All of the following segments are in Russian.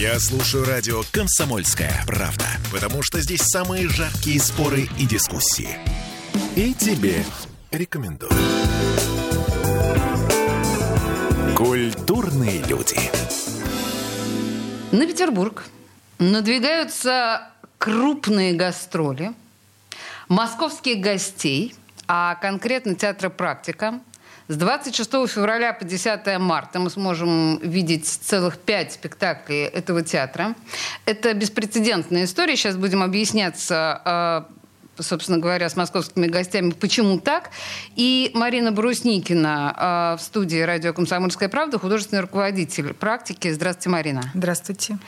Я слушаю радио «Комсомольская правда», потому что здесь самые жаркие споры и дискуссии. И тебе рекомендую. Культурные люди. На Петербург надвигаются крупные гастроли московских гостей, а конкретно театра «Практика». С 26 февраля по 10 марта мы сможем видеть целых пять спектаклей этого театра. Это беспрецедентная история. Сейчас будем объясняться э, собственно говоря, с московскими гостями, почему так. И Марина Брусникина э, в студии радио «Комсомольская правда», художественный руководитель практики. Здравствуйте, Марина. Здравствуйте.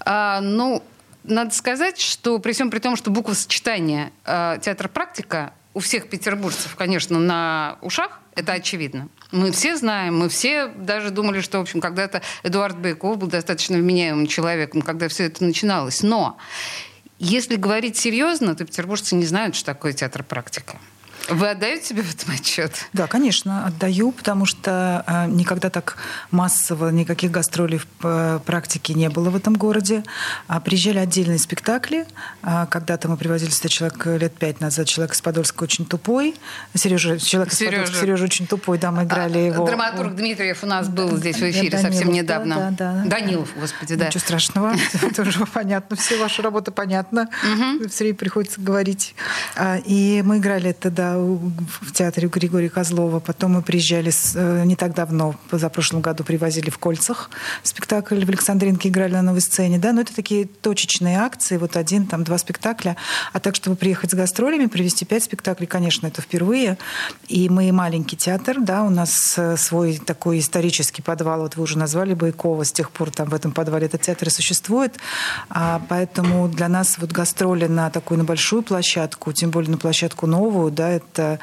А, ну, надо сказать, что при всем при том, что буква сочетания э, театр практика у всех петербуржцев, конечно, на ушах, это очевидно. Мы все знаем, мы все даже думали, что, в общем, когда-то Эдуард Байков был достаточно вменяемым человеком, когда все это начиналось. Но если говорить серьезно, то петербуржцы не знают, что такое театр практика. Вы отдаете себе в этом отчет? Да, конечно, отдаю, потому что э, никогда так массово никаких гастролей в э, практике не было в этом городе. А, приезжали отдельные спектакли. А, когда-то мы привозили сюда человек лет пять назад, человек из Подольска очень тупой. Сережа, человек из Подольска, Сережа очень тупой, да, мы играли а, его. Драматург Дмитриев у нас был здесь в эфире Данилов, совсем недавно. Да, да, Данилов, господи, да. Ничего страшного, тоже понятно, все ваша работа понятна. Все время приходится говорить. А, и мы играли это, да, в театре Григория Козлова. Потом мы приезжали с, э, не так давно, за прошлом году привозили в Кольцах спектакль в Александринке, играли на новой сцене. Да? Но это такие точечные акции, вот один, там два спектакля. А так, чтобы приехать с гастролями, привезти пять спектаклей, конечно, это впервые. И мы маленький театр, да, у нас э, свой такой исторический подвал, вот вы уже назвали Байкова, с тех пор там в этом подвале этот театр и существует. А, поэтому для нас вот гастроли на такую, на большую площадку, тем более на площадку новую, да, э,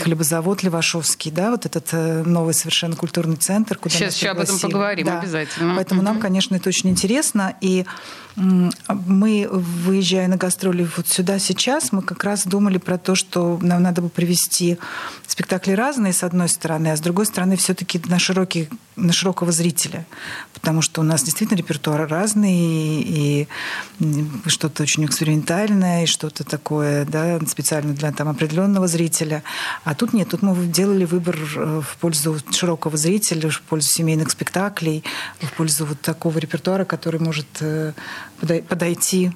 хлебозавод Левашовский, да, вот этот э, новый совершенно культурный центр, куда Сейчас еще об этом поговорим да. обязательно. Поэтому нам, конечно, это очень интересно. И мы, выезжая на гастроли вот сюда сейчас, мы как раз думали про то, что нам надо бы привести спектакли разные, с одной стороны, а с другой стороны, все-таки на, широкий, на широкого зрителя. Потому что у нас действительно репертуар разный, и, и что-то очень экспериментальное, и что-то такое да, специально для там, определенного зрителя. А тут нет, тут мы делали выбор э, в пользу широкого зрителя, в пользу семейных спектаклей, в пользу вот такого репертуара, который может э, подойти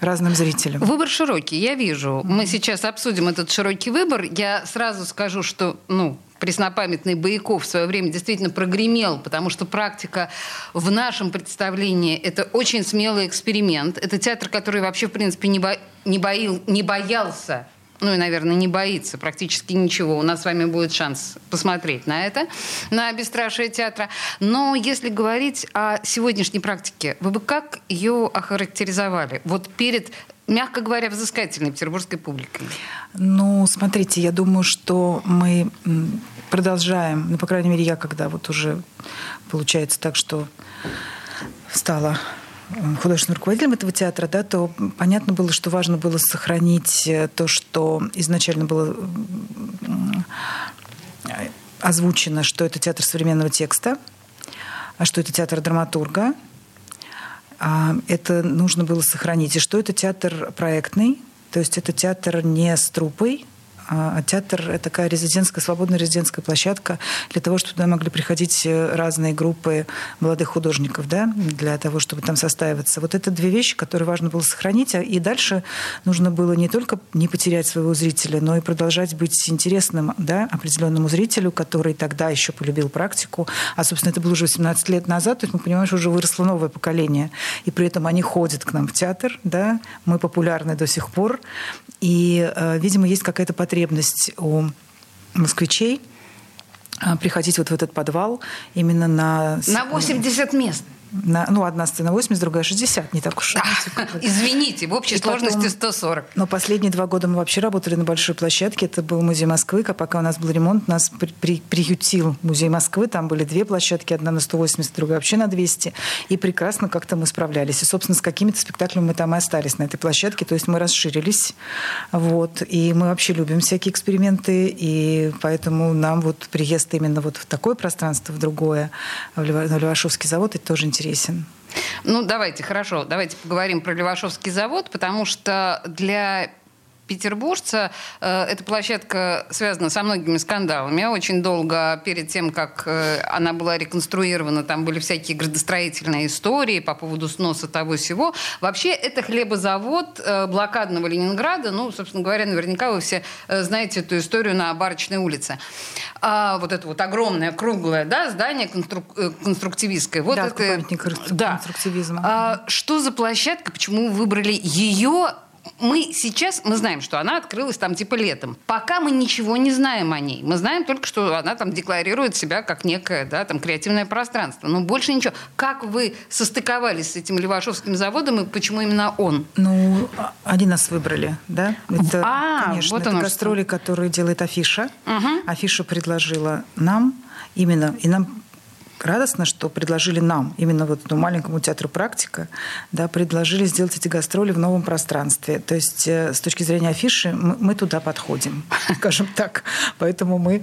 разным зрителям. Выбор широкий, я вижу. Мы сейчас обсудим этот широкий выбор. Я сразу скажу, что, ну, преснопамятный Бояков в свое время действительно прогремел, потому что практика в нашем представлении – это очень смелый эксперимент. Это театр, который вообще, в принципе, не, бо... не, боил... не боялся ну и, наверное, не боится практически ничего. У нас с вами будет шанс посмотреть на это, на бесстрашие театра. Но если говорить о сегодняшней практике, вы бы как ее охарактеризовали? Вот перед мягко говоря, взыскательной петербургской публикой? Ну, смотрите, я думаю, что мы продолжаем, ну, по крайней мере, я когда вот уже получается так, что стала художественным руководителем этого театра, да, то понятно было, что важно было сохранить э, то, что изначально было озвучено, что это театр современного текста, а что это театр драматурга. А, это нужно было сохранить. И что это театр проектный, то есть это театр не с трупой, а театр — это такая резидентская, свободная резидентская площадка для того, чтобы туда могли приходить э, разные группы молодых художников, да, для того, чтобы там состаиваться. Вот это две вещи, которые важно было сохранить, а и дальше нужно было не только не потерять своего зрителя, но и продолжать быть интересным, да, определенному зрителю, который тогда еще полюбил практику, а, собственно, это было уже 18 лет назад, то есть мы понимаем, что уже выросло новое поколение, и при этом они ходят к нам в театр, да, мы популярны до сих пор, и, э, видимо, есть какая-то потребность потребность у москвичей а, приходить вот в этот подвал именно на... На 80 мест на, ну, одна сцена 80, другая 60, не так уж. Извините, в общей и сложности потом, 140. Но последние два года мы вообще работали на большой площадке. Это был музей Москвы. А пока у нас был ремонт, нас при, при, приютил музей Москвы. Там были две площадки, одна на 180, другая вообще на 200. И прекрасно как-то мы справлялись. И, собственно, с какими-то спектаклями мы там и остались на этой площадке. То есть мы расширились. Вот. И мы вообще любим всякие эксперименты. И поэтому нам вот приезд именно вот в такое пространство, в другое, в Левашовский завод, это тоже интересно интересен. Ну, давайте, хорошо, давайте поговорим про Левашовский завод, потому что для петербуржца. Э, эта площадка связана со многими скандалами. Очень долго перед тем, как э, она была реконструирована, там были всякие градостроительные истории по поводу сноса того всего. Вообще, это хлебозавод э, блокадного Ленинграда. Ну, собственно говоря, наверняка вы все знаете эту историю на Барочной улице. А, вот это вот огромное, круглое да, здание конструк... конструктивистское. Вот да, это... памятник да. конструктивизма. А, что за площадка? Почему вы выбрали ее? Мы сейчас, мы знаем, что она открылась там типа летом. Пока мы ничего не знаем о ней. Мы знаем только, что она там декларирует себя как некое, да, там креативное пространство. Но больше ничего. Как вы состыковались с этим Левашовским заводом и почему именно он? Ну, они нас выбрали, да? Это, а, конечно, вот это гастроли, что. которые делает Афиша. Угу. Афиша предложила нам именно, и нам радостно, что предложили нам, именно вот этому маленькому театру «Практика», да, предложили сделать эти гастроли в новом пространстве. То есть э, с точки зрения афиши мы, мы туда подходим, скажем так. Поэтому мы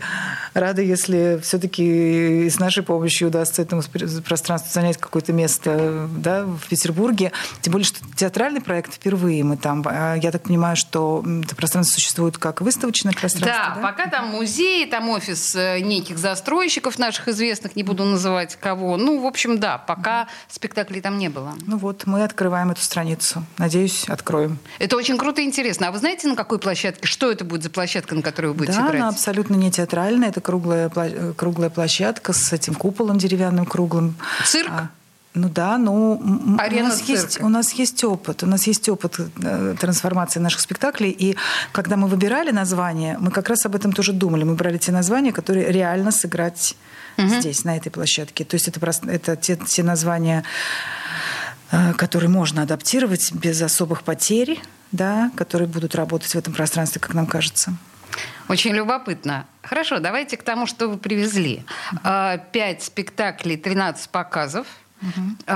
рады, если все-таки с нашей помощью удастся этому пространству занять какое-то место да, в Петербурге. Тем более, что театральный проект впервые мы там. А я так понимаю, что это пространство существует как выставочное пространство. Да, да? пока там музей, там офис э, неких застройщиков наших известных, не буду называть называть кого. Ну, в общем, да, пока спектаклей там не было. Ну вот, мы открываем эту страницу. Надеюсь, откроем. Это очень круто и интересно. А вы знаете, на какой площадке? Что это будет за площадка, на которой вы будете да, играть? она абсолютно не театральная. Это круглая, круглая площадка с этим куполом деревянным круглым. Цирк? А, ну да, ну Арена у нас цирка. есть у нас есть опыт, у нас есть опыт э, трансформации наших спектаклей, и когда мы выбирали название, мы как раз об этом тоже думали. Мы брали те названия, которые реально сыграть угу. здесь на этой площадке. То есть это просто это те, те названия, э, которые можно адаптировать без особых потерь, да, которые будут работать в этом пространстве, как нам кажется. Очень любопытно. Хорошо, давайте к тому, что вы привезли. Э, пять спектаклей, 13 показов. Угу.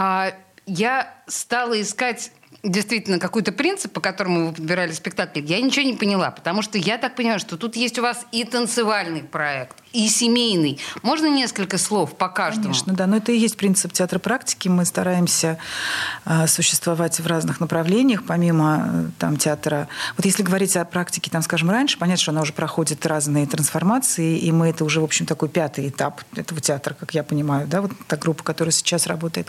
Я стала искать действительно какой-то принцип, по которому вы подбирали спектакль, я ничего не поняла, потому что я так понимаю, что тут есть у вас и танцевальный проект, и семейный. Можно несколько слов по каждому? Конечно, да. Но это и есть принцип театра практики. Мы стараемся э, существовать в разных направлениях, помимо э, там, театра. Вот если говорить о практике, там, скажем, раньше, понятно, что она уже проходит разные трансформации, и мы это уже, в общем, такой пятый этап этого театра, как я понимаю, да, вот та группа, которая сейчас работает.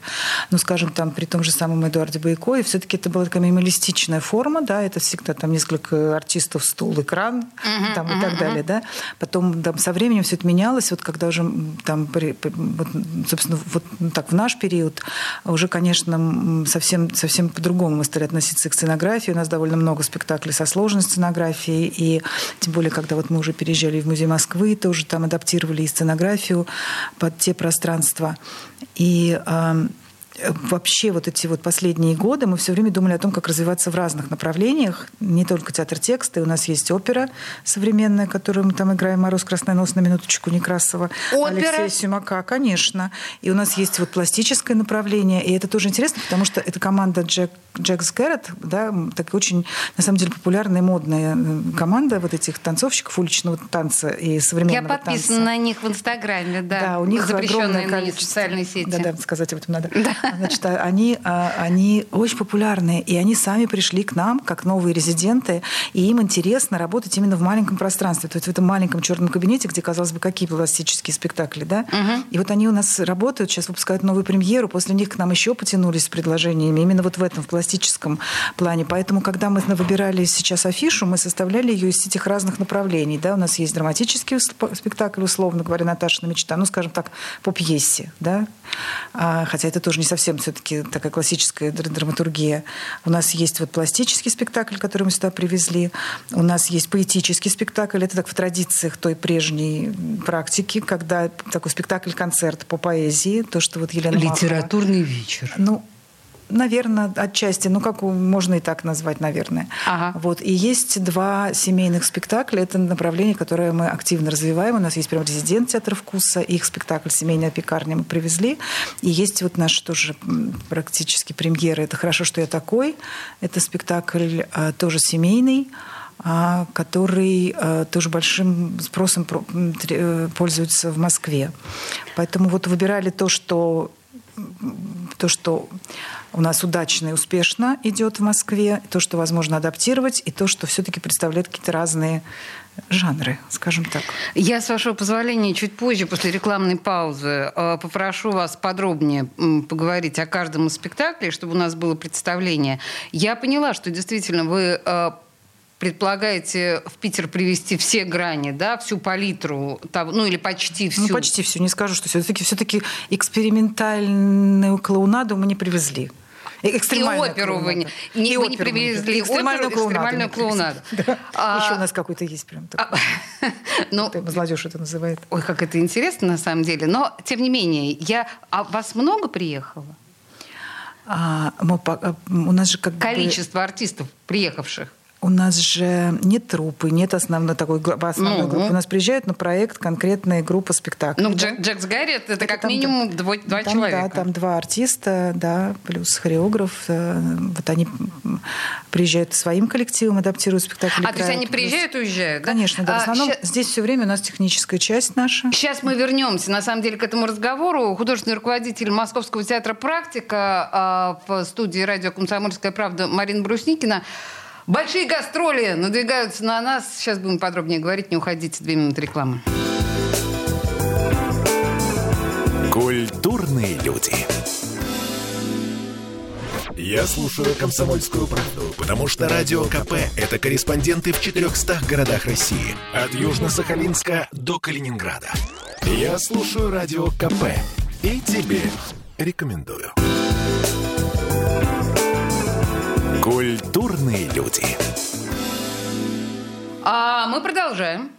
Ну, скажем, там, при том же самом Эдуарде Байко, и все-таки это была такая минималистичная форма, да, это всегда там несколько артистов, стул, экран, uh-huh, там, uh-huh, и так далее, да. Потом там, со временем все это менялось, вот когда уже там, вот, собственно, вот так в наш период уже, конечно, совсем, совсем по-другому мы стали относиться к сценографии. У нас довольно много спектаклей со сложной сценографией, и тем более, когда вот мы уже переезжали в музей Москвы, тоже там адаптировали и сценографию под те пространства. И вообще вот эти вот последние годы мы все время думали о том, как развиваться в разных направлениях. Не только театр текста, и у нас есть опера современная, которую мы там играем «Мороз красный нос» на минуточку Некрасова. Опера? Алексея Сюмака, конечно. И у нас есть вот пластическое направление, и это тоже интересно, потому что это команда Джек, Джекс Гэррет, да, так очень, на самом деле, популярная модная э, команда вот этих танцовщиков уличного танца и современного танца. Я подписана танца. на них в Инстаграме, да. Да, у них огромное количество. социальные сети. Да, да, сказать об этом надо. Да. Значит, а они, а, они очень популярные, и они сами пришли к нам как новые резиденты, и им интересно работать именно в маленьком пространстве, то есть в этом маленьком черном кабинете, где, казалось бы, какие пластические спектакли, да? Угу. И вот они у нас работают, сейчас выпускают новую премьеру, после них к нам еще потянулись с предложениями, именно вот в этом, в пластическом плане. Поэтому, когда мы выбирали сейчас афишу, мы составляли ее из этих разных направлений, да? У нас есть драматический спектакль, условно говоря, «Наташина мечта», ну, скажем так, по пьесе, да? А, хотя это тоже не совсем все-таки такая классическая драматургия. У нас есть вот пластический спектакль, который мы сюда привезли. У нас есть поэтический спектакль. Это так в традициях той прежней практики, когда такой спектакль-концерт по поэзии, то, что вот Елена Литературный Махова, вечер. Ну, Наверное, отчасти, ну как можно и так назвать, наверное. Ага. Вот и есть два семейных спектакля. Это направление, которое мы активно развиваем. У нас есть прям резидент театра вкуса, их спектакль "Семейная пекарня" мы привезли. И есть вот наш тоже практически премьера. Это хорошо, что я такой. Это спектакль а, тоже семейный а, который а, тоже большим спросом э, пользуется в Москве. Поэтому вот выбирали то, что то, что у нас удачно и успешно идет в Москве, то, что возможно адаптировать, и то, что все-таки представляет какие-то разные жанры, скажем так. Я, с вашего позволения, чуть позже, после рекламной паузы, э, попрошу вас подробнее поговорить о каждом из спектаклей, чтобы у нас было представление. Я поняла, что действительно вы э, предполагаете в Питер привести все грани, да, всю палитру, ну или почти всю? Ну, почти всю. Не скажу, что все-таки все-таки экспериментальную клоунаду мы не привезли. Экстремальную и оперу вы не, не, и вы не привезли экстремальную оперу, экстремальную клоунаду. Да. А, Еще у нас какой-то есть прям такой. А, ну, молодежь это называет. Ой, как это интересно на самом деле. Но, тем не менее, я... А вас много приехало? А, мы, а, у нас же как Количество бы... артистов, приехавших. У нас же нет трупы, нет основной такой основной ну, группы. У нас приезжают на проект конкретная группа спектаклей. Ну, да? Джекс Гарри это, это как там, минимум два, два там, человека. Да, там два артиста, да, плюс хореограф. Э, вот они приезжают своим коллективом, адаптируют спектакль. А, то есть они приезжают и уезжают, да? Конечно, да. В а, основном ща... здесь все время у нас техническая часть наша. Сейчас мы вернемся, на самом деле, к этому разговору. Художественный руководитель Московского театра «Практика» а, в студии радио «Комсомольская правда» Марина Брусникина Большие гастроли надвигаются на нас. Сейчас будем подробнее говорить. Не уходите. Две минуты рекламы. Культурные люди. Я слушаю «Комсомольскую правду», потому что «Радио КП» — это корреспонденты в 400 городах России. От Южно-Сахалинска до Калининграда. Я слушаю «Радио КП» и тебе рекомендую. Культурные люди. А мы продолжаем.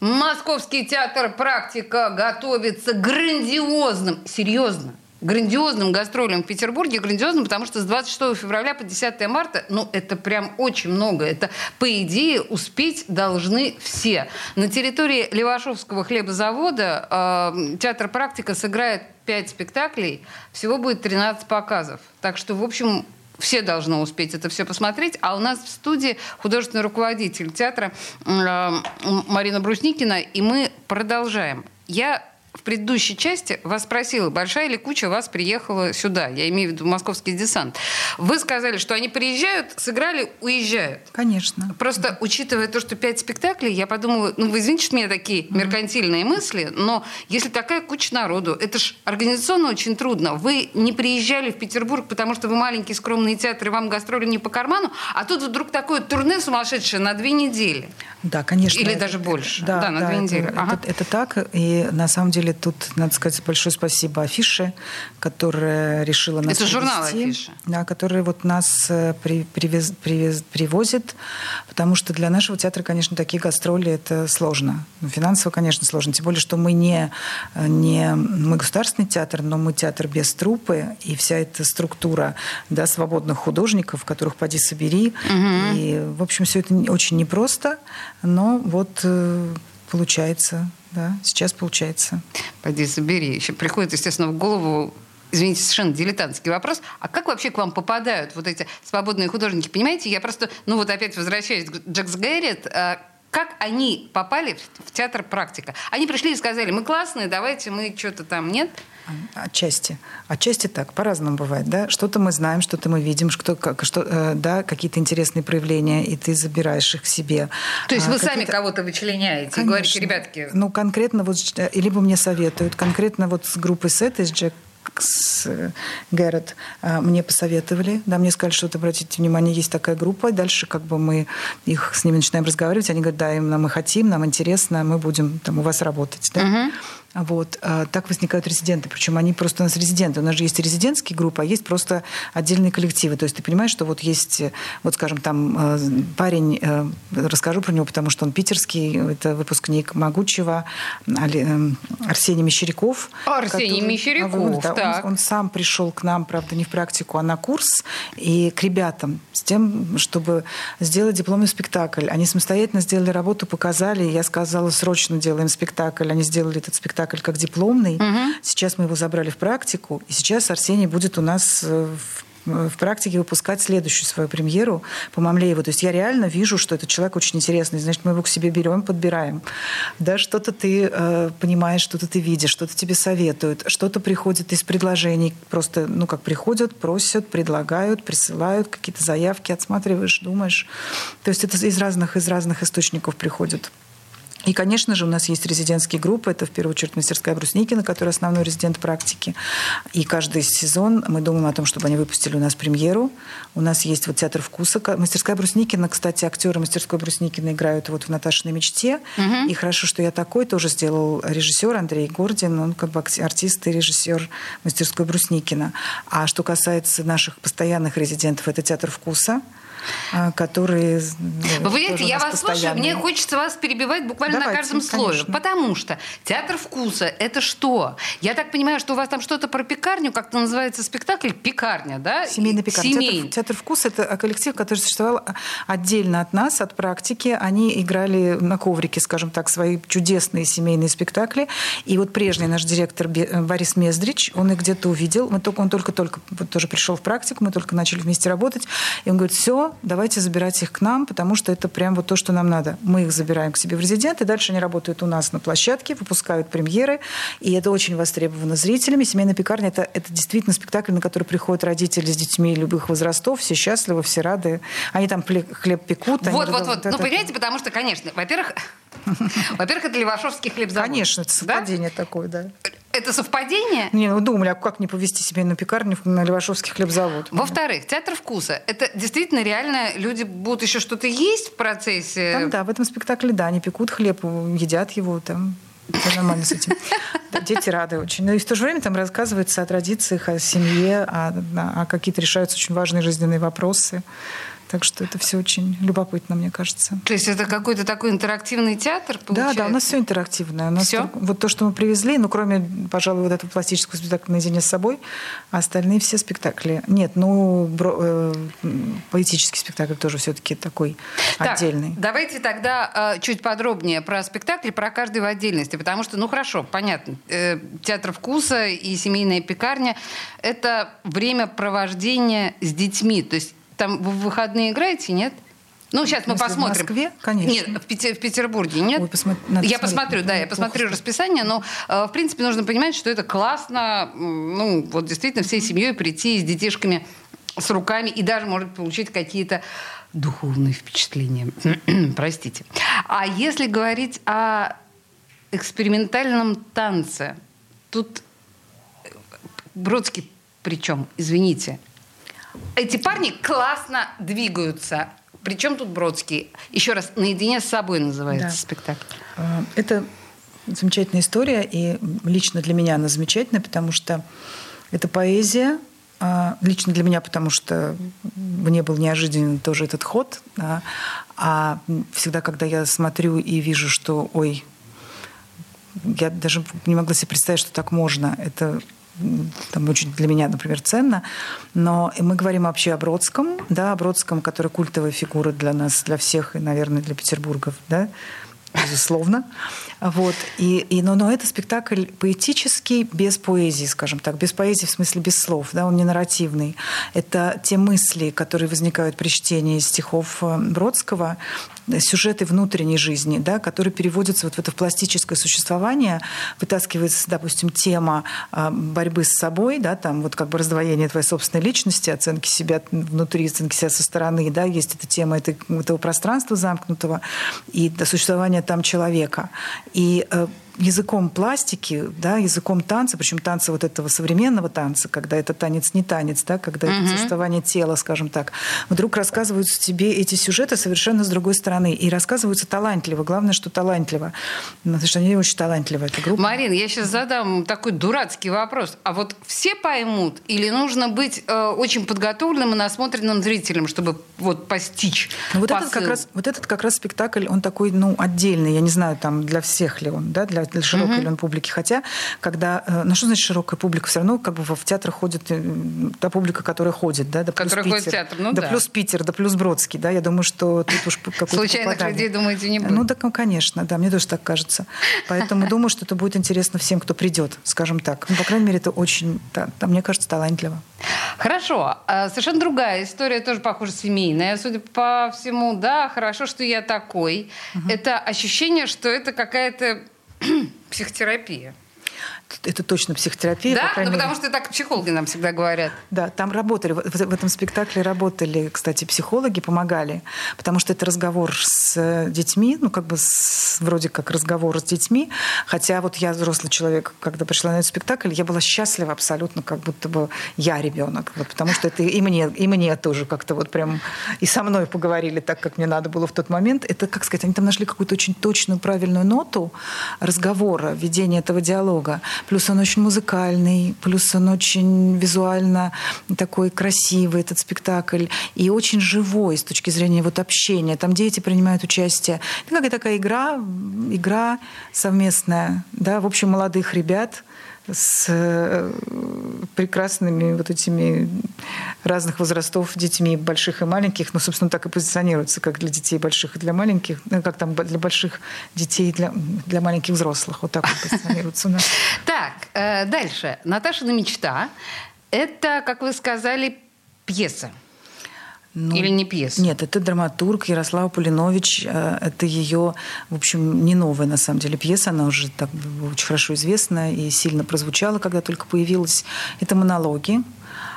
Московский театр «Практика» готовится грандиозным, серьезно, грандиозным гастролем в Петербурге. Грандиозным, потому что с 26 февраля по 10 марта, ну, это прям очень много. Это, по идее, успеть должны все. На территории Левашовского хлебозавода э, театр «Практика» сыграет 5 спектаклей. Всего будет 13 показов. Так что, в общем, все должны успеть это все посмотреть. А у нас в студии художественный руководитель театра э, Марина Брусникина, и мы продолжаем. Я в предыдущей части вас спросила, большая ли куча вас приехала сюда? Я имею в виду московский десант. Вы сказали, что они приезжают, сыграли, уезжают. Конечно. Просто да. учитывая то, что пять спектаклей, я подумала, ну вы извините, что у меня такие меркантильные мысли, но если такая куча народу, это ж организационно очень трудно. Вы не приезжали в Петербург, потому что вы маленький скромный театр, и вам гастроли не по карману, а тут вдруг такое турне сумасшедшее на две недели. Да, конечно. Или даже больше. Да, да на да, две это, недели. Ага. Это, это так. И на самом деле тут надо сказать большое спасибо Афише, которая решила нас Это журнал Афиша. Да, который вот нас э, при, привез, привез, привозит, потому что для нашего театра, конечно, такие гастроли это сложно. Ну, финансово, конечно, сложно. Тем более, что мы не, не мы государственный театр, но мы театр без трупы, и вся эта структура да, свободных художников, которых поди собери. Угу. И, в общем, все это очень непросто. Но вот э, получается, да, сейчас получается. Пойди забери. Еще приходит, естественно, в голову извините, совершенно дилетантский вопрос. А как вообще к вам попадают вот эти свободные художники? Понимаете, я просто, ну вот опять возвращаюсь к Джекс Гэррит, а как они попали в театр «Практика»? Они пришли и сказали, мы классные, давайте мы что-то там, нет? Отчасти. Отчасти так. По-разному бывает. Да? Что-то мы знаем, что-то мы видим, что, как, что, э, да, какие-то интересные проявления, и ты забираешь их к себе. То есть а, вы сами кого-то вычленяете Конечно. и говорите, ребятки... Ну, конкретно вот, э, либо мне советуют, конкретно вот с группой с этой, с Джек с э, Гэррет мне посоветовали, да, мне сказали, что вот обратите внимание, есть такая группа, и дальше как бы мы их с ними начинаем разговаривать, они говорят, да, им, нам мы хотим, нам интересно, мы будем там у вас работать, да. Uh-huh. Вот. А так возникают резиденты. Причем они просто у нас резиденты. У нас же есть резидентские группы, а есть просто отдельные коллективы. То есть ты понимаешь, что вот есть, вот скажем, там э, парень, э, расскажу про него, потому что он питерский, это выпускник Могучего, э, Арсений Мещеряков. Арсений который, Мещеряков, вот, да, так. Он, он сам пришел к нам, правда, не в практику, а на курс, и к ребятам с тем, чтобы сделать дипломный спектакль. Они самостоятельно сделали работу, показали. Я сказала, срочно делаем спектакль. Они сделали этот спектакль спектакль как дипломный. Угу. Сейчас мы его забрали в практику, и сейчас Арсений будет у нас э, в в практике выпускать следующую свою премьеру по Мамлееву. То есть я реально вижу, что этот человек очень интересный. Значит, мы его к себе берем, подбираем. Да, что-то ты э, понимаешь, что-то ты видишь, что-то тебе советуют, что-то приходит из предложений. Просто, ну, как приходят, просят, предлагают, присылают какие-то заявки, отсматриваешь, думаешь. То есть это из разных, из разных источников приходит. И, конечно же, у нас есть резидентские группы. Это, в первую очередь, мастерская Брусникина, которая основной резидент практики. И каждый сезон мы думаем о том, чтобы они выпустили у нас премьеру. У нас есть вот театр вкуса. Мастерская Брусникина, кстати, актеры мастерской Брусникина играют вот в «Наташиной мечте». Угу. И хорошо, что я такой тоже сделал режиссер Андрей Гордин. Он как бы артист и режиссер мастерской Брусникина. А что касается наших постоянных резидентов, это театр вкуса – которые... Вы понимаете, я вас слушаю, мне хочется вас перебивать буквально Давайте, на каждом слове. Конечно. Потому что театр вкуса – это что? Я так понимаю, что у вас там что-то про пекарню, как-то называется спектакль «Пекарня», да? Семейный пекарня. Семей. Театр, театр вкуса – это коллектив, который существовал отдельно от нас, от практики. Они играли на коврике, скажем так, свои чудесные семейные спектакли. И вот прежний наш директор Борис Мездрич, он их где-то увидел. Мы только, он только-только вот тоже пришел в практику, мы только начали вместе работать. И он говорит, все, давайте забирать их к нам, потому что это прям вот то, что нам надо. Мы их забираем к себе в резидент, и дальше они работают у нас на площадке, выпускают премьеры, и это очень востребовано зрителями. «Семейная пекарня» это, – это действительно спектакль, на который приходят родители с детьми любых возрастов, все счастливы, все рады. Они там хлеб пекут. Вот, вот, вот. Ну, понимаете, потому что, конечно, во-первых, во-первых, это Левашовский хлебзавод. Конечно, это совпадение такое, да. Это совпадение? Не, ну думали, а как не повести себе на пекарню на Левашовский хлебзавод? Во-вторых, театр вкуса. Это действительно реально люди будут еще что-то есть в процессе? Там, да, в этом спектакле, да, они пекут хлеб, едят его там. Все нормально с этим. Дети рады очень. Но и в то же время там рассказывается о традициях, о семье, о, о какие-то решаются очень важные жизненные вопросы. Так что это все очень любопытно, мне кажется. То есть это какой-то такой интерактивный театр, получается? Да, да, у нас все интерактивное. У нас все? Вот то, что мы привезли, ну, кроме, пожалуй, вот этого пластического спектакля «Наедине с собой», а остальные все спектакли. Нет, ну, бро, э, поэтический спектакль тоже все-таки такой так, отдельный. давайте тогда э, чуть подробнее про спектакль, про каждый в отдельности, потому что, ну, хорошо, понятно, э, театр вкуса и семейная пекарня – это время провождения с детьми, то есть там в выходные играете, нет? Ну, сейчас мы посмотрим. В Москве, конечно. Нет, в, Пети- в Петербурге нет. Ой, посмо- я посмотрю, да, я посмотрю расписание, но, э, в принципе, нужно понимать, что это классно, ну, вот действительно всей семьей прийти с детишками, с руками и даже, может, получить какие-то духовные впечатления. Простите. А если говорить о экспериментальном танце, тут Бродский причем, извините, эти парни классно двигаются. Причем тут Бродский? Еще раз, наедине с собой называется да. спектакль. А, это замечательная история, и лично для меня она замечательная, потому что это поэзия, а, лично для меня, потому что мне был неожиданен тоже этот ход. А всегда, когда я смотрю и вижу, что, ой, я даже не могла себе представить, что так можно. Это там очень для меня, например, ценно. Но мы говорим вообще о Бродском, да, о Бродском, который культовая фигура для нас, для всех и, наверное, для Петербургов, да, безусловно. Вот. И, и, но, но это спектакль поэтический, без поэзии, скажем так. Без поэзии в смысле без слов. Да? Он не нарративный. Это те мысли, которые возникают при чтении стихов э, Бродского, сюжеты внутренней жизни, да, которые переводятся вот в это пластическое существование, вытаскивается, допустим, тема а, борьбы с собой, да, там вот как бы раздвоение твоей собственной личности, оценки себя внутри, оценки себя со стороны, да, есть эта тема этого пространства замкнутого и существования там человека. И э, языком пластики, да, языком танца, причем танца вот этого современного танца, когда это танец не танец, да, когда угу. это существование тела, скажем так, вдруг рассказываются тебе эти сюжеты совершенно с другой стороны. И рассказываются талантливо. Главное, что талантливо. Потому что они очень талантливы, эта группа. Марин, я сейчас задам такой дурацкий вопрос. А вот все поймут или нужно быть э, очень подготовленным и насмотренным зрителем, чтобы вот постичь ну, вот этот как раз Вот этот как раз спектакль, он такой, ну, отдельный. Я не знаю, там, для всех ли он, да, для для широкой mm-hmm. публики. Хотя, когда... Э, ну, что значит широкая публика? Все равно как бы в театр ходит э, та публика, которая ходит, да, да плюс которая Питер. ходит в театр, ну да. Да плюс Питер, да плюс Бродский, да, я думаю, что тут уж какой-то Случайных попадание. людей, думаете, не будет? Ну, да, конечно, да, мне тоже так кажется. Поэтому думаю, что это будет интересно всем, кто придет, скажем так. Ну, по крайней мере, это очень, да, мне кажется, талантливо. Хорошо. А совершенно другая история, тоже, похоже, семейная. Судя по всему, да, хорошо, что я такой. Угу. Это ощущение, что это какая-то психотерапия это точно психотерапия. Да, ну, потому что так психологи нам всегда говорят. Да, там работали, в, в этом спектакле работали, кстати, психологи, помогали, потому что это разговор с э, детьми, ну, как бы с, вроде как разговор с детьми, хотя вот я взрослый человек, когда пришла на этот спектакль, я была счастлива абсолютно, как будто бы я ребенок, вот, потому что это и мне, и мне тоже как-то вот прям, и со мной поговорили так, как мне надо было в тот момент. Это, как сказать, они там нашли какую-то очень точную, правильную ноту разговора, ведения этого диалога плюс он очень музыкальный, плюс он очень визуально такой красивый, этот спектакль, и очень живой с точки зрения вот общения. Там дети принимают участие. Это какая такая игра, игра совместная, да, в общем, молодых ребят, с э, прекрасными вот этими разных возрастов детьми, больших и маленьких. Ну, собственно, так и позиционируется, как для детей больших и для маленьких, ну, как там для больших детей и для, для маленьких взрослых. Вот так вот позиционируется у нас. Так, э, дальше. Наташина мечта – это, как вы сказали, пьеса. Ну, Или не пьеса? Нет, это драматург Ярослава Полинович. Э, это ее, в общем, не новая на самом деле пьеса. Она уже так очень хорошо известна и сильно прозвучала, когда только появилась. Это монологи.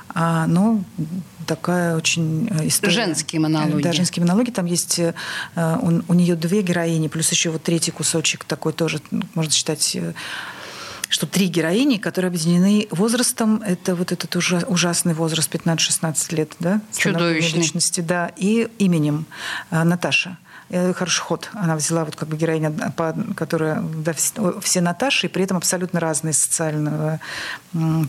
А, ну, такая очень э, история. Женские монологи. Да, женские монологи. Там есть у, у нее две героини, плюс еще вот третий кусочек такой тоже, можно считать что три героини, которые объединены возрастом, это вот этот ужасный возраст 15-16 лет, да? Чудовищный. Личности, да, и именем э, Наташа. Э, хороший ход. Она взяла вот как бы героиня, которая да, все Наташи, и при этом абсолютно разные социального.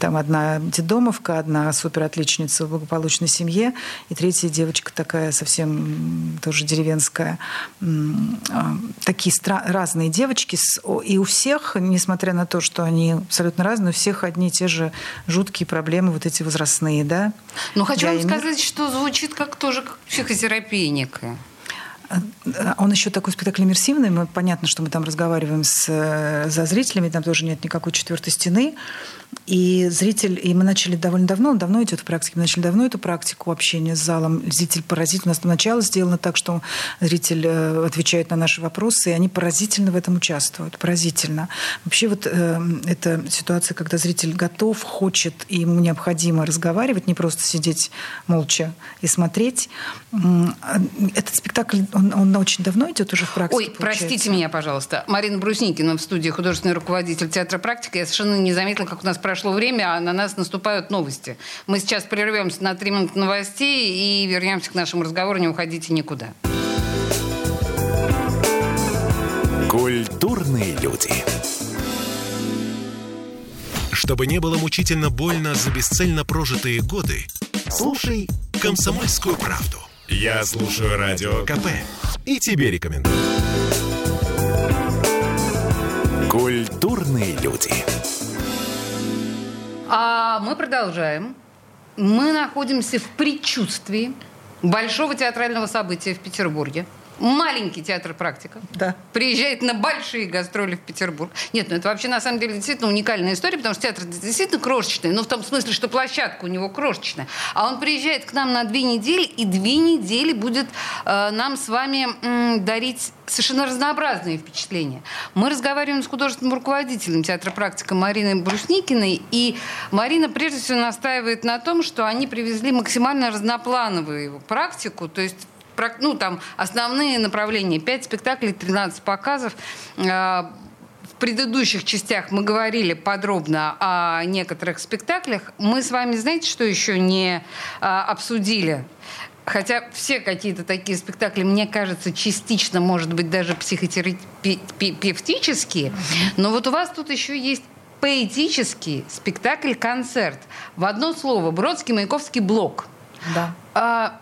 Там одна дедомовка, одна суперотличница в благополучной семье, и третья девочка такая совсем тоже деревенская. А, такие разные девочки. И у всех, несмотря на то, что они абсолютно разные, у всех одни и те же жуткие проблемы, вот эти возрастные, да? Ну, хочу Я вам им... сказать, что звучит как тоже как психотерапия некая. Он еще такой спектакль иммерсивный. Мы, понятно, что мы там разговариваем с, э, за зрителями, там тоже нет никакой четвертой стены. И зритель, и мы начали довольно давно, он давно идет в практике, мы начали давно эту практику общения с залом. Зритель поразительно. У нас начало сделано так, что зритель э, отвечает на наши вопросы, и они поразительно в этом участвуют. Поразительно. Вообще вот э, эта ситуация, когда зритель готов, хочет, и ему необходимо разговаривать, не просто сидеть молча и смотреть. Этот спектакль, он, он очень давно идет уже в практике. Ой, получается. простите меня, пожалуйста. Марина Брусникина в студии художественный руководитель театра «Практика». Я совершенно не заметила, как у нас прошло время, а на нас наступают новости. Мы сейчас прервемся на три минуты новостей и вернемся к нашему разговору. Не уходите никуда. Культурные люди. Чтобы не было мучительно больно за бесцельно прожитые годы, слушай «Комсомольскую правду». Я слушаю Радио КП и тебе рекомендую. Культурные люди. А мы продолжаем. Мы находимся в предчувствии большого театрального события в Петербурге маленький театр «Практика». Да. Приезжает на большие гастроли в Петербург. Нет, ну это вообще на самом деле действительно уникальная история, потому что театр действительно крошечный, ну в том смысле, что площадка у него крошечная. А он приезжает к нам на две недели, и две недели будет э, нам с вами э, дарить совершенно разнообразные впечатления. Мы разговариваем с художественным руководителем театра «Практика» Мариной Брусникиной, и Марина прежде всего настаивает на том, что они привезли максимально разноплановую практику, то есть ну, там, основные направления. 5 спектаклей, 13 показов. А, в предыдущих частях мы говорили подробно о некоторых спектаклях. Мы с вами, знаете, что еще не а, обсудили? Хотя все какие-то такие спектакли, мне кажется, частично, может быть, даже психотерапевтические. Но вот у вас тут еще есть поэтический спектакль-концерт. В одно слово. Бродский-Маяковский блок. Да. А,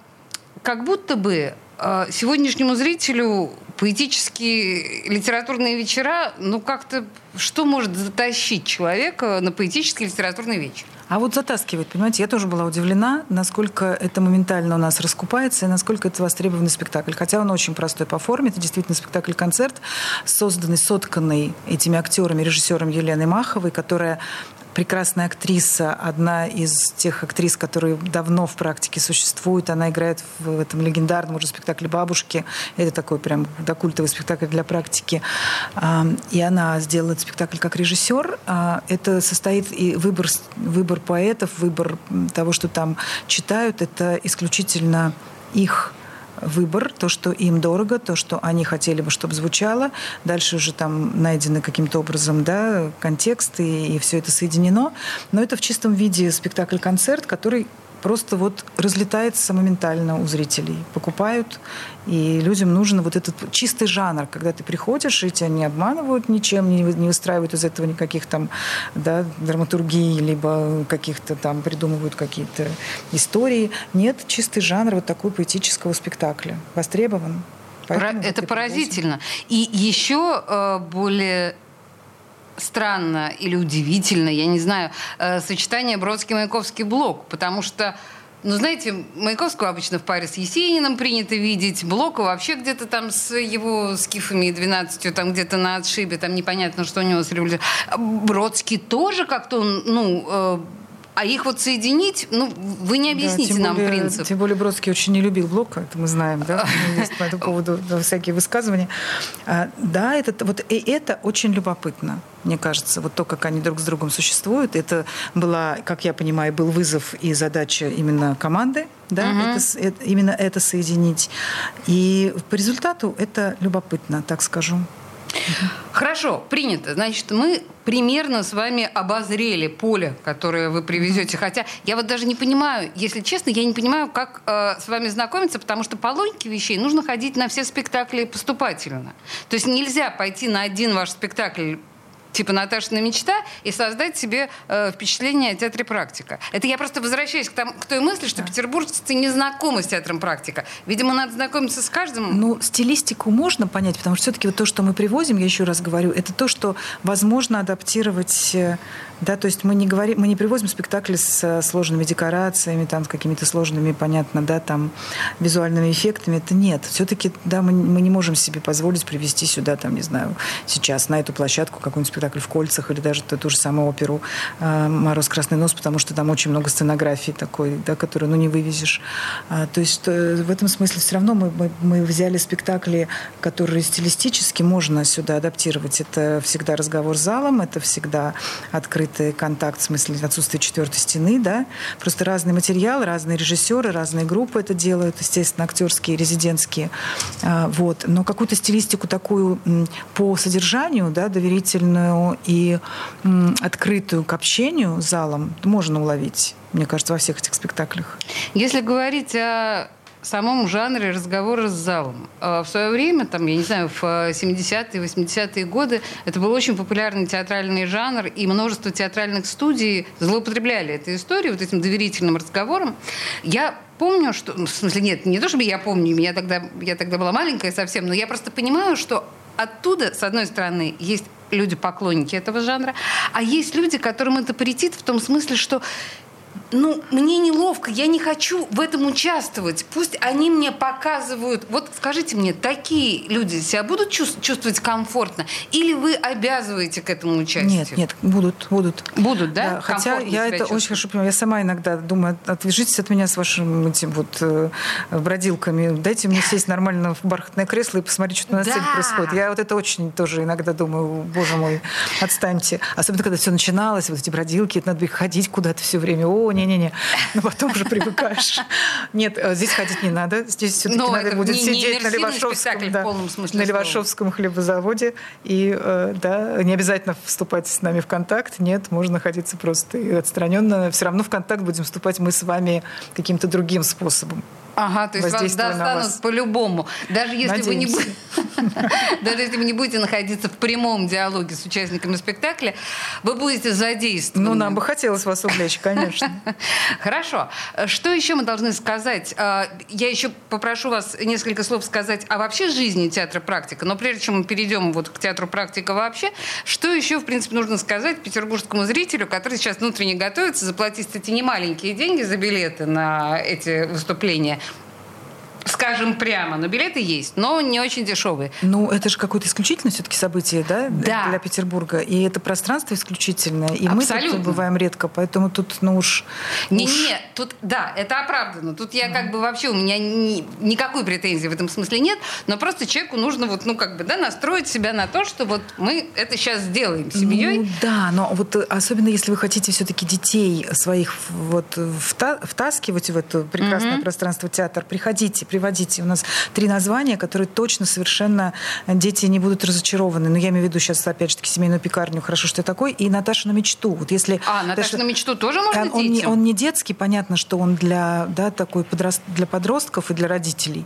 как будто бы э, сегодняшнему зрителю поэтические литературные вечера, ну как-то что может затащить человека на поэтический литературный вечер? А вот затаскивает, понимаете, я тоже была удивлена, насколько это моментально у нас раскупается и насколько это востребованный спектакль. Хотя он очень простой по форме, это действительно спектакль-концерт, созданный, сотканный этими актерами, режиссером Еленой Маховой, которая прекрасная актриса, одна из тех актрис, которые давно в практике существуют. Она играет в этом легендарном уже спектакле «Бабушки». Это такой прям да, культовый спектакль для практики. И она сделала спектакль как режиссер. А, это состоит и выбор, выбор поэтов, выбор того, что там читают. Это исключительно их выбор, то, что им дорого, то, что они хотели бы, чтобы звучало. Дальше уже там найдены каким-то образом да, контекст, и, и все это соединено. Но это в чистом виде спектакль-концерт, который просто вот разлетается моментально у зрителей. Покупают, и людям нужен вот этот чистый жанр, когда ты приходишь, и тебя не обманывают ничем, не, не выстраивают из этого никаких там да, драматургии, либо каких-то там придумывают какие-то истории. Нет, чистый жанр вот такой поэтического спектакля. Востребован. Поэтому это поразительно. И еще э, более странно или удивительно, я не знаю, э, сочетание Бродский-Маяковский блок, потому что ну, знаете, Маяковского обычно в паре с Есениным принято видеть, Блока вообще где-то там с его скифами 12 там где-то на отшибе, там непонятно, что у него с революцией. Бродский тоже как-то, ну, э, а их вот соединить, ну, вы не объясните да, нам более, принцип. Тем более Бродский очень не любил Блока, это мы знаем, да, есть по этому поводу всякие высказывания. А, да, это, вот, и это очень любопытно, мне кажется, вот то, как они друг с другом существуют. Это была, как я понимаю, был вызов и задача именно команды, да, угу. это, это, именно это соединить. И по результату это любопытно, так скажу. Хорошо, принято. Значит, мы примерно с вами обозрели поле, которое вы привезете. Хотя я вот даже не понимаю, если честно, я не понимаю, как э, с вами знакомиться, потому что по логике вещей нужно ходить на все спектакли поступательно. То есть нельзя пойти на один ваш спектакль типа Наташина мечта и создать себе э, впечатление о театре практика. Это я просто возвращаюсь к, там, к той мысли, что да. петербуржцы не знакомы с театром практика. Видимо, надо знакомиться с каждым. Ну, стилистику можно понять, потому что все-таки вот то, что мы привозим, я еще раз говорю, это то, что возможно адаптировать э, да, то есть мы не говорим, мы не привозим спектакли с э, сложными декорациями, там, с какими-то сложными, понятно, да, там, визуальными эффектами. Это нет. Все-таки, да, мы, мы не можем себе позволить привести сюда, там, не знаю, сейчас на эту площадку какой-нибудь спектакль в кольцах или даже ту, ту же самую оперу э, «Мороз. Красный нос», потому что там очень много сценографии такой, да, которую, ну, не вывезешь. А, то есть э, в этом смысле все равно мы, мы, мы взяли спектакли, которые стилистически можно сюда адаптировать. Это всегда разговор с залом, это всегда открытый контакт, в смысле отсутствие четвертой стены, да. Просто разный материал, разные режиссеры, разные группы это делают, естественно, актерские, резидентские. А, вот. Но какую-то стилистику такую по содержанию, да, доверительную и открытую к общению залом можно уловить мне кажется, во всех этих спектаклях. Если говорить о самом жанре разговора с залом. А в свое время, там, я не знаю, в 70-е, 80-е годы это был очень популярный театральный жанр, и множество театральных студий злоупотребляли этой историей, вот этим доверительным разговором. Я помню, что... Ну, в смысле, нет, не то чтобы я помню, меня тогда, я тогда была маленькая совсем, но я просто понимаю, что оттуда, с одной стороны, есть люди-поклонники этого жанра, а есть люди, которым это претит в том смысле, что ну, мне неловко, я не хочу в этом участвовать. Пусть они мне показывают. Вот скажите мне, такие люди себя будут чувствовать комфортно? Или вы обязываете к этому участию? Нет, нет, будут, будут. Будут, да? да хотя я это очень хорошо понимаю. Я сама иногда думаю, отвяжитесь от меня с вашими этим вот э, бродилками. Дайте мне сесть нормально в бархатное кресло и посмотреть, что на сцене да. происходит. Я вот это очень тоже иногда думаю, боже мой, отстаньте. Особенно, когда все начиналось, вот эти бродилки, это надо ходить куда-то все время. О, не-не-не. Но потом уже привыкаешь. Нет, э, здесь ходить не надо. Здесь все-таки ну, надо будет сидеть на Левашовском, да, на Левашовском хлебозаводе. И э, да, не обязательно вступать с нами в контакт. Нет, можно находиться просто отстраненно. Все равно в контакт будем вступать мы с вами каким-то другим способом. Ага, то есть вас достанут по-любому. Даже если, вы не будете, даже если вы не будете находиться в прямом диалоге с участниками спектакля, вы будете задействованы. Ну, нам бы хотелось вас увлечь, конечно. Хорошо. Что еще мы должны сказать? А, я еще попрошу вас несколько слов сказать о вообще жизни театра практика. Но прежде чем мы перейдем вот к театру практика вообще, что еще, в принципе, нужно сказать петербургскому зрителю, который сейчас внутренне готовится заплатить эти немаленькие деньги за билеты на эти выступления? Скажем прямо. Но билеты есть, но не очень дешевые. Ну, это же какое-то исключительное все-таки событие, да, да. для Петербурга. И это пространство исключительное. И Абсолютно. мы тут бываем редко, поэтому тут, ну уж... Не-не, уж... тут, да, это оправдано. Тут я как бы вообще, у меня ни, никакой претензии в этом смысле нет, но просто человеку нужно вот, ну, как бы, да, настроить себя на то, что вот мы это сейчас сделаем семьей. Ну, да, но вот особенно если вы хотите все-таки детей своих вот вта втаскивать в это прекрасное mm-hmm. пространство театр, приходите, приводите. У нас три названия, которые точно совершенно дети не будут разочарованы. Но я имею в виду сейчас, опять же таки, семейную пекарню «Хорошо, что я такой» и «Наташа на мечту». Вот если а, «Наташа на мечту» тоже можно он, он, не, он не детский, понятно, что он для, да, такой подрост, для подростков и для родителей.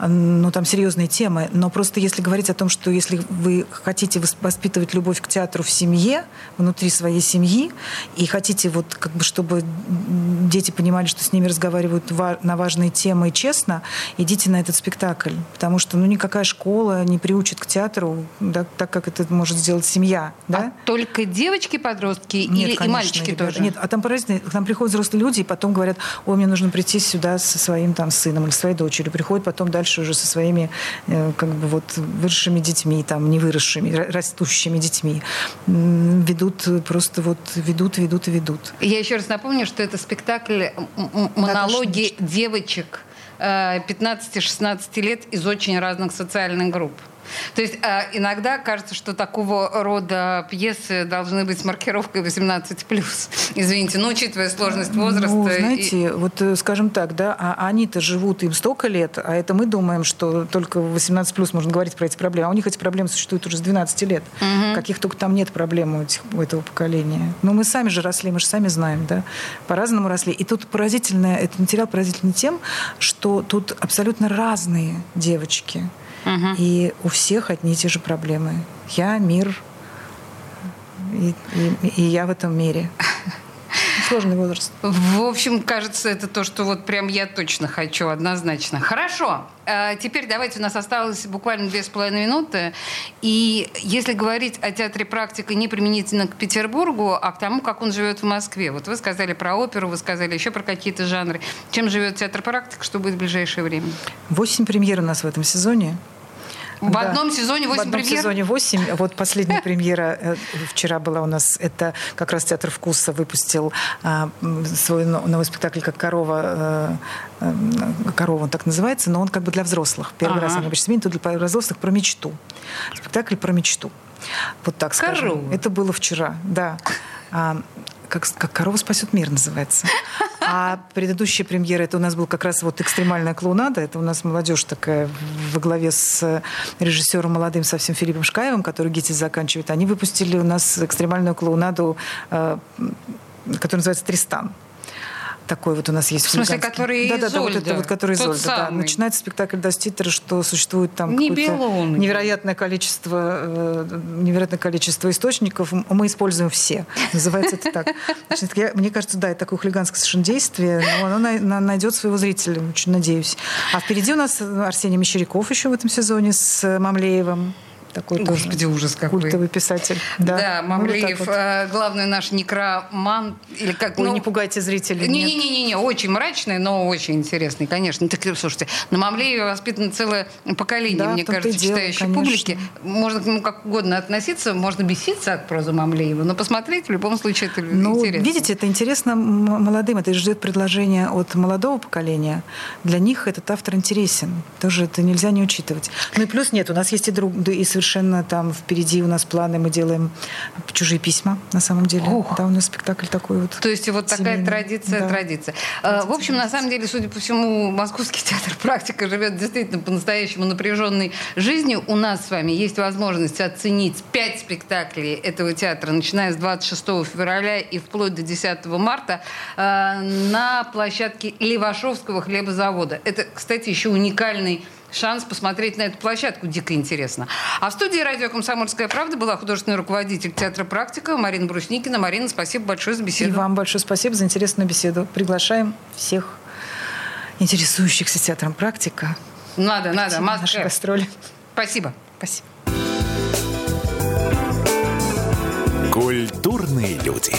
Ну, там серьезные темы. Но просто если говорить о том, что если вы хотите воспитывать любовь к театру в семье, внутри своей семьи, и хотите вот как бы, чтобы дети понимали, что с ними разговаривают на важные темы и честно, идите на этот спектакль. Потому что ну, никакая школа не приучит к театру, да, так как это может сделать семья. Да? А только девочки-подростки или конечно, и мальчики ребята. тоже? Нет, а там поразительно, к нам приходят взрослые люди и потом говорят, ой, мне нужно прийти сюда со своим там сыном или своей дочерью. Приходят потом дальше уже со своими э, как бы вот выросшими детьми, там, не выросшими, растущими детьми. Ведут просто вот, ведут, ведут и ведут. Я еще раз напомню, что это спектакль монологи девочек 15-16 э, лет из очень разных социальных групп. То есть э, иногда кажется, что такого рода пьесы должны быть с маркировкой 18+. Извините, но учитывая сложность ну, возраста... Ну, знаете, и... вот э, скажем так, да, а они-то живут им столько лет, а это мы думаем, что только 18+, можно говорить про эти проблемы. А у них эти проблемы существуют уже с 12 лет. Угу. Каких только там нет проблем у, этих, у этого поколения. Но мы сами же росли, мы же сами знаем, да, по-разному росли. И тут поразительное, этот материал поразительный тем, что тут абсолютно разные девочки. Угу. И у всех одни и те же проблемы. Я, мир, и, и, и я в этом мире. Сложный возраст. В общем, кажется, это то, что вот прям я точно хочу, однозначно. Хорошо. А теперь давайте, у нас осталось буквально две с половиной минуты. И если говорить о театре практика не применительно к Петербургу, а к тому, как он живет в Москве. Вот вы сказали про оперу, вы сказали еще про какие-то жанры. Чем живет театр практика, что будет в ближайшее время? Восемь премьер у нас в этом сезоне. В да. одном сезоне 8 В одном премьер? сезоне 8. Вот последняя премьера э, вчера была у нас. Это как раз Театр вкуса выпустил а, свой новый спектакль как «Корова». Э, «Корова» он так называется, но он как бы для взрослых. Первый раз они обычно сменят, тут для взрослых про мечту. Спектакль про мечту. Вот так Корова. скажем. Это было вчера, да. А, как, как «Корова спасет мир» называется. А предыдущая премьера, это у нас был как раз вот «Экстремальная клоунада». Это у нас молодежь такая во главе с режиссером молодым совсем Филиппом Шкаевым, который ГИТИС заканчивает. Они выпустили у нас экстремальную клоунаду, э, которая называется «Тристан» такой вот у нас есть. В смысле, который да, да, да, вот это вот, который Тот Изольда. Да. Начинается спектакль титра, что существует там Не невероятное количество, э, невероятное количество источников. Мы используем все. Называется это так. Значит, я, мне кажется, да, это такое хулиганское совершенно действие, но оно на, на, найдет своего зрителя, очень надеюсь. А впереди у нас Арсений Мещеряков еще в этом сезоне с Мамлеевым такой Господи, тоже ужас какой. культовый писатель. Да, да Мамлеев, вот вот. главный наш некроман. Или как, Ой, ну, не пугайте зрителей. Не-не-не, очень мрачный, но очень интересный, конечно. Так, слушайте, на Мамлееве воспитано целое поколение, да, мне кажется, читающей дело, публики. Можно к нему как угодно относиться, можно беситься от прозы Мамлеева, но посмотреть в любом случае это ну, интересно. Видите, это интересно молодым, это ждет предложение от молодого поколения. Для них этот автор интересен. Тоже это нельзя не учитывать. Ну и плюс нет, у нас есть и, друг, и совершенно совершенно там впереди у нас планы, мы делаем чужие письма, на самом деле. Ох. Да, у нас спектакль такой вот. То есть вот семейный. такая традиция, да. традиция. традиция. В общем, на самом деле, судя по всему, Московский театр практика живет действительно по-настоящему напряженной жизнью. У нас с вами есть возможность оценить пять спектаклей этого театра, начиная с 26 февраля и вплоть до 10 марта э, на площадке Левашовского хлебозавода. Это, кстати, еще уникальный шанс посмотреть на эту площадку. Дико интересно. А в студии радио «Комсомольская правда» была художественный руководитель театра «Практика» Марина Брусникина. Марина, спасибо большое за беседу. И вам большое спасибо за интересную беседу. Приглашаем всех интересующихся театром «Практика». Надо, надо. Москва. Наши гастроли. Спасибо. Спасибо. Культурные люди.